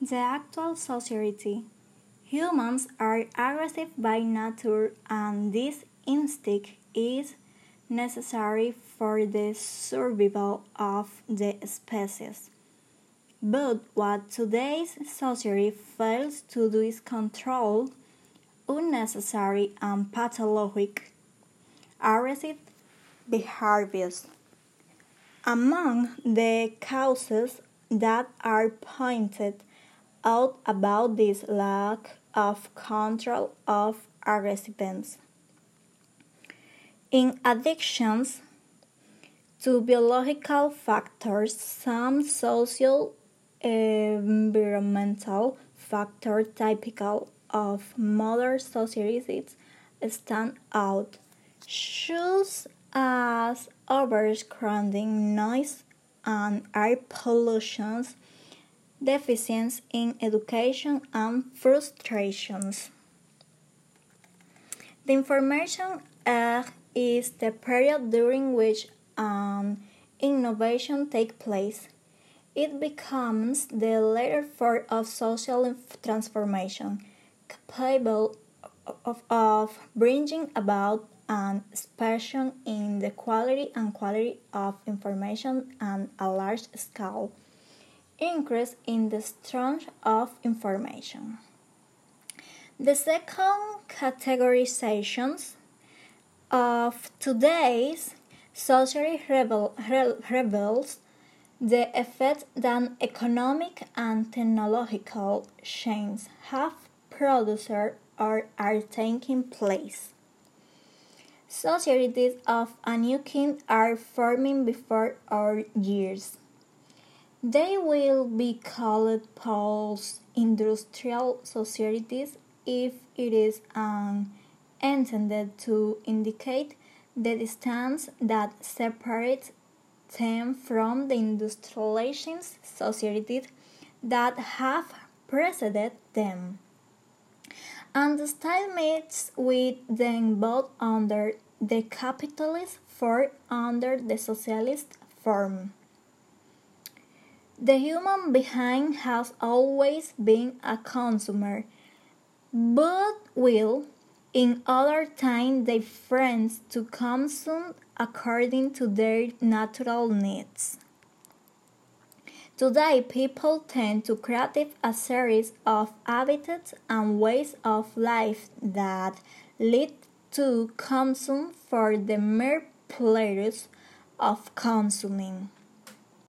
The actual society. Humans are aggressive by nature, and this instinct is necessary for the survival of the species. But what today's society fails to do is control unnecessary and pathologic aggressive behaviors. Among the causes that are pointed out about this lack of control of aggressiveness. In addictions to biological factors, some social environmental factors typical of modern societies stand out, such as overcrowding, noise, and air pollution, deficiencies in education, and frustrations. The information age is the period during which an innovation takes place. It becomes the later form of social transformation, capable of, of bringing about an expansion in the quality and quality of information on a large scale, increase in the strength of information. The second categorizations of today's society revel, reveals the effect that economic and technological changes have produced or are taking place. Societies of a new kind are forming before our years. They will be called post industrial societies if it is um, intended to indicate the distance that separates them from the industrialized societies that have preceded them and the style meets with them both under the capitalist form under the socialist form. The human behind has always been a consumer, but will in other time their friends to consume according to their natural needs. Today, people tend to create a series of habits and ways of life that lead to consume for the mere pleasure of consuming.